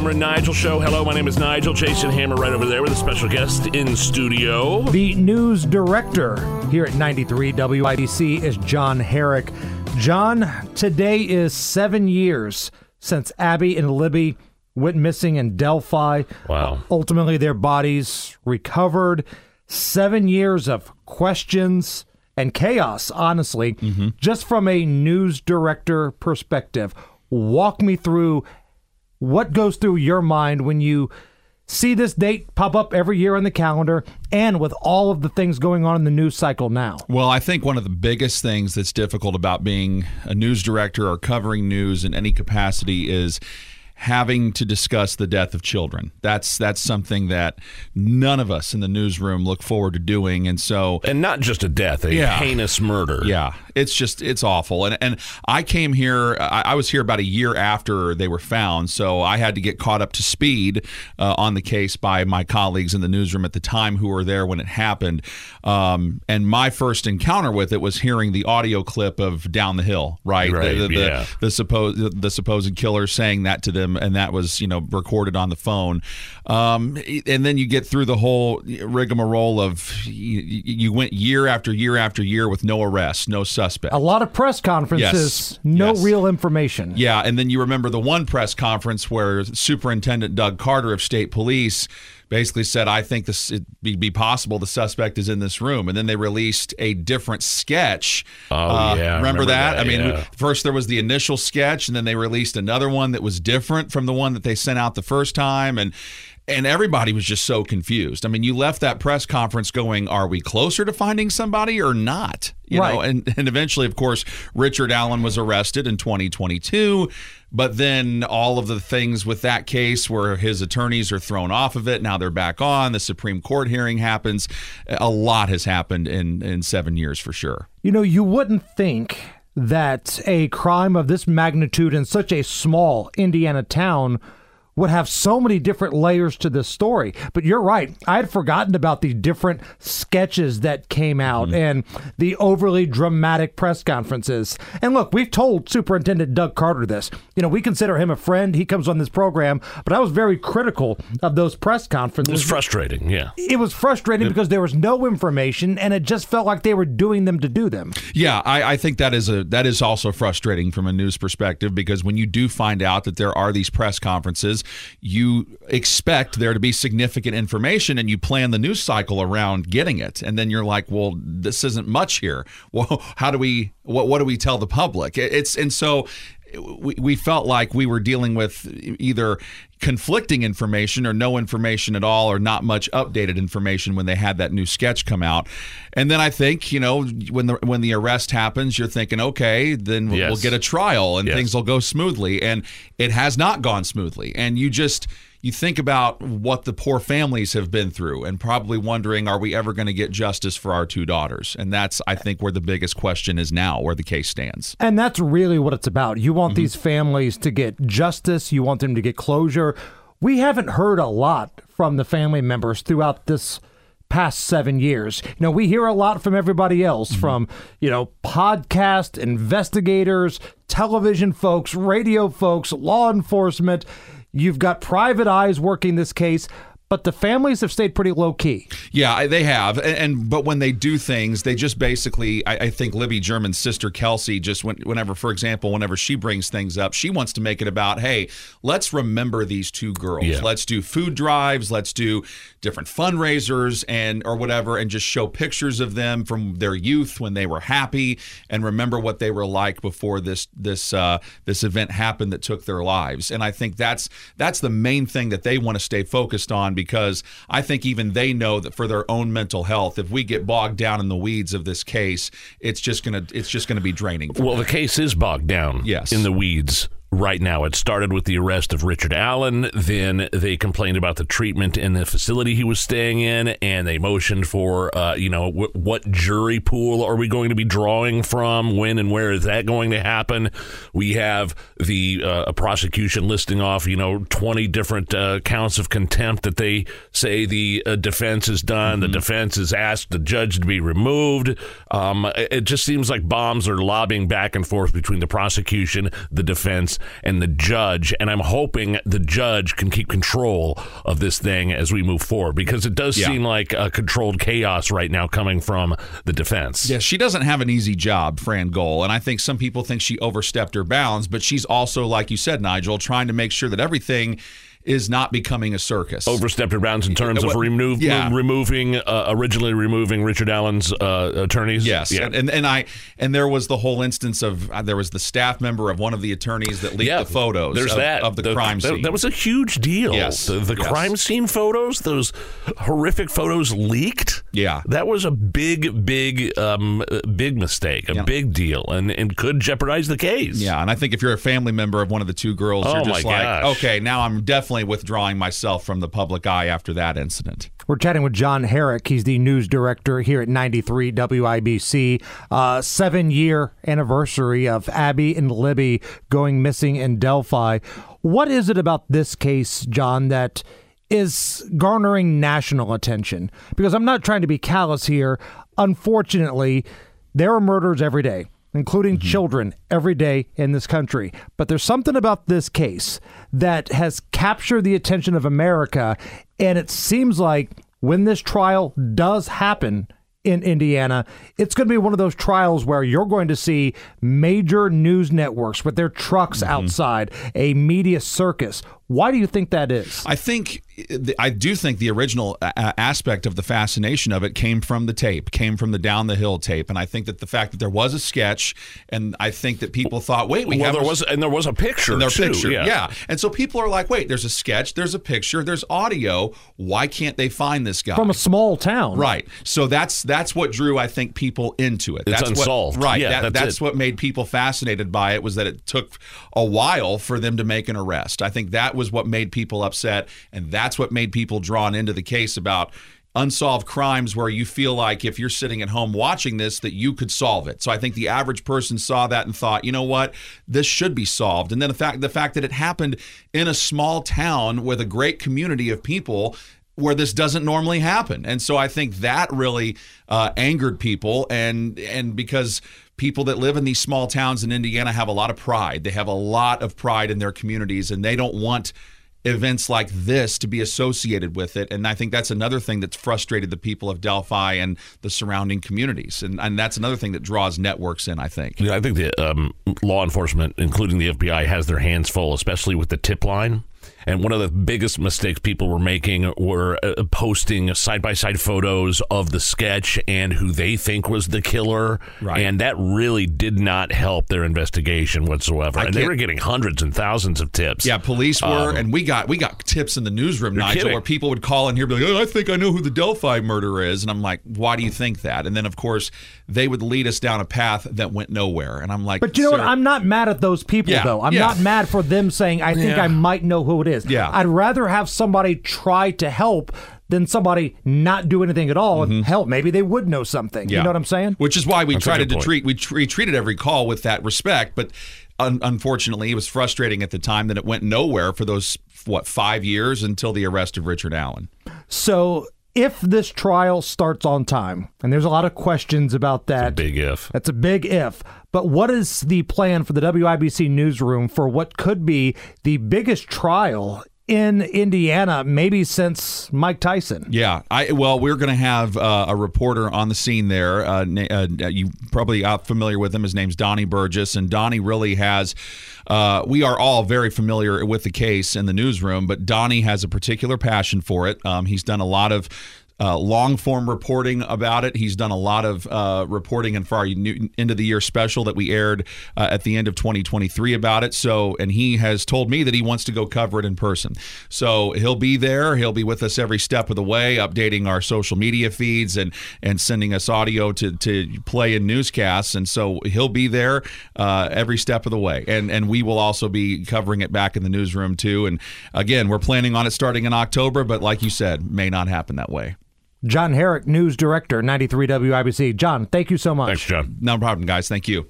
Hammer and Nigel show. Hello, my name is Nigel. Jason Hammer right over there with a special guest in studio. The news director here at 93 WIBC is John Herrick. John, today is seven years since Abby and Libby went missing in Delphi. Wow. Ultimately, their bodies recovered. Seven years of questions and chaos, honestly, mm-hmm. just from a news director perspective. Walk me through what goes through your mind when you see this date pop up every year on the calendar and with all of the things going on in the news cycle now. Well, I think one of the biggest things that's difficult about being a news director or covering news in any capacity is having to discuss the death of children. That's that's something that none of us in the newsroom look forward to doing and so And not just a death, a Yeah. heinous murder. yeah, it's just it's awful. And and I came here. I, I was here about a year after they were found, so I had to get caught up to speed uh, on the case by my colleagues in the newsroom at the time who were there when it happened. Um, and my first encounter with it was hearing the audio clip of "Down the Hill," right? Right, The, the, yeah. the, the supposed the supposed killer saying that to them, and that was you know recorded on the phone. Um, and then you get through the whole rigmarole of you, you went year after year after year with no arrests, no suspect. A lot of press conferences, Yes. no Yes. real information. Yeah, and then you remember the one press conference where Superintendent Doug Carter of State Police basically said, "I think this it be, be possible the suspect is in this room," and then they released a different sketch. Oh, Uh, yeah, remember, remember that? that, I mean, yeah. first there was the initial sketch, and then they released another one that was different from the one that they sent out the first time, and. And everybody was just so confused. I mean, you left that press conference going, "Are we closer to finding somebody or not?" You know, Right. and and eventually, of course, Richard Allen was arrested in 2022. But then all of the things with that case where his attorneys are thrown off of it, now they're back on. The Supreme Court hearing happens. A lot has happened in in seven years for sure. You know, you wouldn't think that a crime of this magnitude in such a small Indiana town would have so many different layers to this story. But you're right. I had forgotten about the different sketches that came out Mm-hmm. and the overly dramatic press conferences. And look, we've told Superintendent Doug Carter this. You know, we consider him a friend. He comes on this program, but I was very critical of those press conferences. It was frustrating, yeah. it was frustrating because there was no information and it just felt like they were doing them to do them. Yeah, I, I think that is a that is also frustrating from a news perspective because when you do find out that there are these press conferences, you expect there to be significant information and you plan the news cycle around getting it, and then you're like, well, this isn't much here. Well, how do we what what do we tell the public? It's and so we, we felt like we were dealing with either conflicting information or no information at all or not much updated information when they had that new sketch come out. And then i think you know when the when the arrest happens you're thinking okay then we'll, we'll get a trial and Yes. things will go smoothly. And it has not gone smoothly. And you just you think about what the poor families have been through and probably wondering are we ever going to get justice for our two daughters? And that's i think where the biggest question is now where the case stands. And that's really what it's about. You want mm-hmm. these families to get justice, you want them to get closure. We haven't heard a lot from the family members throughout this past seven years. You know, we hear a lot from everybody else mm-hmm. from, you know, podcast investigators, television folks, radio folks, law enforcement. You've got private eyes working this case, but the families have stayed pretty low key. Yeah, they have, and, and but when they do things, they just basically. I, I think Libby German's sister Kelsey just went, whenever, for example, whenever she brings things up, she wants to make it about, hey, let's remember these two girls. Yeah. Let's do food drives. Let's do different fundraisers and or whatever, and just show pictures of them from their youth when they were happy, and remember what they were like before this this uh, this event happened that took their lives. And I think that's that's the main thing that they want to stay focused on because I think even they know that for their own mental health, if we get bogged down in the weeds of this case, it's just gonna it's just gonna be draining. for Well, the case is bogged down Yes. in the weeds right now. It started with the arrest of Richard Allen. Then they complained about the treatment in the facility he was staying in, and they motioned for, uh, you know, wh- what jury pool are we going to be drawing from? When and where is that going to happen? We have the uh, a prosecution listing off, you know, 20 different uh, counts of contempt that they say the uh, defense has done. The defense has asked the judge to be removed. Um, it it just seems like bombs are lobbying back and forth between the prosecution, the defense, and the judge. And I'm hoping the judge can keep control of this thing as we move forward because it does Yeah. seem like a controlled chaos right now coming from the defense. Yeah, she doesn't have an easy job, Fran Gull, and I think some people think she overstepped her bounds, but she's also, like you said, Nigel, trying to make sure that everything is not becoming a circus. Overstepped her bounds in terms of remove, yeah. removing, uh, originally removing Richard Allen's uh, attorneys. Yes, Yeah. and, and and I and there was the whole instance of uh, there was the staff member of one of the attorneys that leaked the photos. There's of, that of the, crime that, scene. That was a huge deal. Yes, the, the yes. crime scene photos, those horrific photos leaked. Yeah. that was a big, big, um, big mistake, a big deal, and and could jeopardize the case. yeah, and I think if you're a family member of one of the two girls, Oh, you're just like, gosh. okay, now I'm definitely withdrawing myself from the public eye after that incident. We're chatting with John Herrick. He's the news director here at 93 WIBC. Uh, seven year anniversary of Abby and Libby going missing in Delphi. What is it about this case, John, that is garnering national attention? Because I'm not trying to be callous here. Unfortunately, there are murders every day including mm-hmm. children every day in this country. But there's something about this case that has captured the attention of America. And it seems like when this trial does happen in Indiana, it's going to be one of those trials where you're going to see major news networks with their trucks mm-hmm. outside, a media circus. Why do you think that is? I think I do think the original uh, aspect of the fascination of it came from the tape, came from the down the hill tape, and I think that the fact that there was a sketch, and I think that people thought, wait, we well, have there a- was, and there was a picture. in their too, picture. Yeah. Yeah. And so people are like, wait, there's a sketch, there's a picture, there's audio. Why can't they find this guy? From a small town. Right. So that's that's what drew I think people into it. It's that's unsolved. What, right. Yeah, that- that's that's it. what made people fascinated by it was that it took a while for them to make an arrest. I think that was what made people upset and that's what made people drawn into the case about unsolved crimes where you feel like if you're sitting at home watching this that you could solve it. So I think the average person saw that and thought, "You know what? This should be solved." And then the fact the fact that it happened in a small town with a great community of people where this doesn't normally happen. And so I think that really uh, angered people and and because people that live in these small towns in Indiana have a lot of pride. They have a lot of pride in their communities and they don't want events like this to be associated with it and i think that's another thing that's frustrated the people of delphi and the surrounding communities and, and that's another thing that draws networks in i think Yeah, I think the um, law enforcement, including the FBI, has their hands full, especially with the tip line. And one of the biggest mistakes people were making were uh, posting side by side photos of the sketch and who they think was the killer. Right. And that really did not help their investigation whatsoever. and they were getting hundreds and thousands of tips. Yeah, police were, Um, and we got we got tips in the newsroom, Nigel, kidding. where people would call in here, and be like, "Oh, I think I know who the Delphi murderer is," and I'm like, "Why do you think that?" And then, of course, they would lead us down a path that went nowhere, and I'm like, But you know what? I'm not mad at those people, Yeah, though. I'm yeah. not mad for them saying, I think Yeah. I might know who it is. Yeah. I'd rather have somebody try to help than somebody not do anything at all and help. Maybe they would know something. You Mm-hmm. Know what I'm saying? Which is why we That's tried to point. treat we, tr- we treated every call with that respect, but un- unfortunately, it was frustrating at the time that it went nowhere for those what five years until the arrest of Richard Allen. So if this trial starts on time, and there's a lot of questions about that. Big if. That's a big if. But what is the plan for the WIBC newsroom for what could be the biggest trial in Indiana, maybe since Mike Tyson? Yeah, I well, we're going to have uh, a reporter on the scene there. Uh, uh, you probably are familiar with him. His name's Donnie Burgess, and Donnie really has. Uh, we are all very familiar with the case in the newsroom, but Donnie has a particular passion for it. Um, he's done a lot of. Uh, long form reporting about it. He's done a lot of uh, reporting in for our new, end of the year special that we aired uh, at the end of 2023 about it. So, and he has told me that he wants to go cover it in person. So he'll be there. He'll be with us every step of the way, updating our social media feeds and and sending us audio to to play in newscasts. And so he'll be there uh, every step of the way. And and we will also be covering it back in the newsroom too. And again, we're planning on it starting in October, but like you said, may not happen that way. John Herrick, news director, 93 WIBC. John, thank you so much. Thanks, John. No problem, guys. Thank you.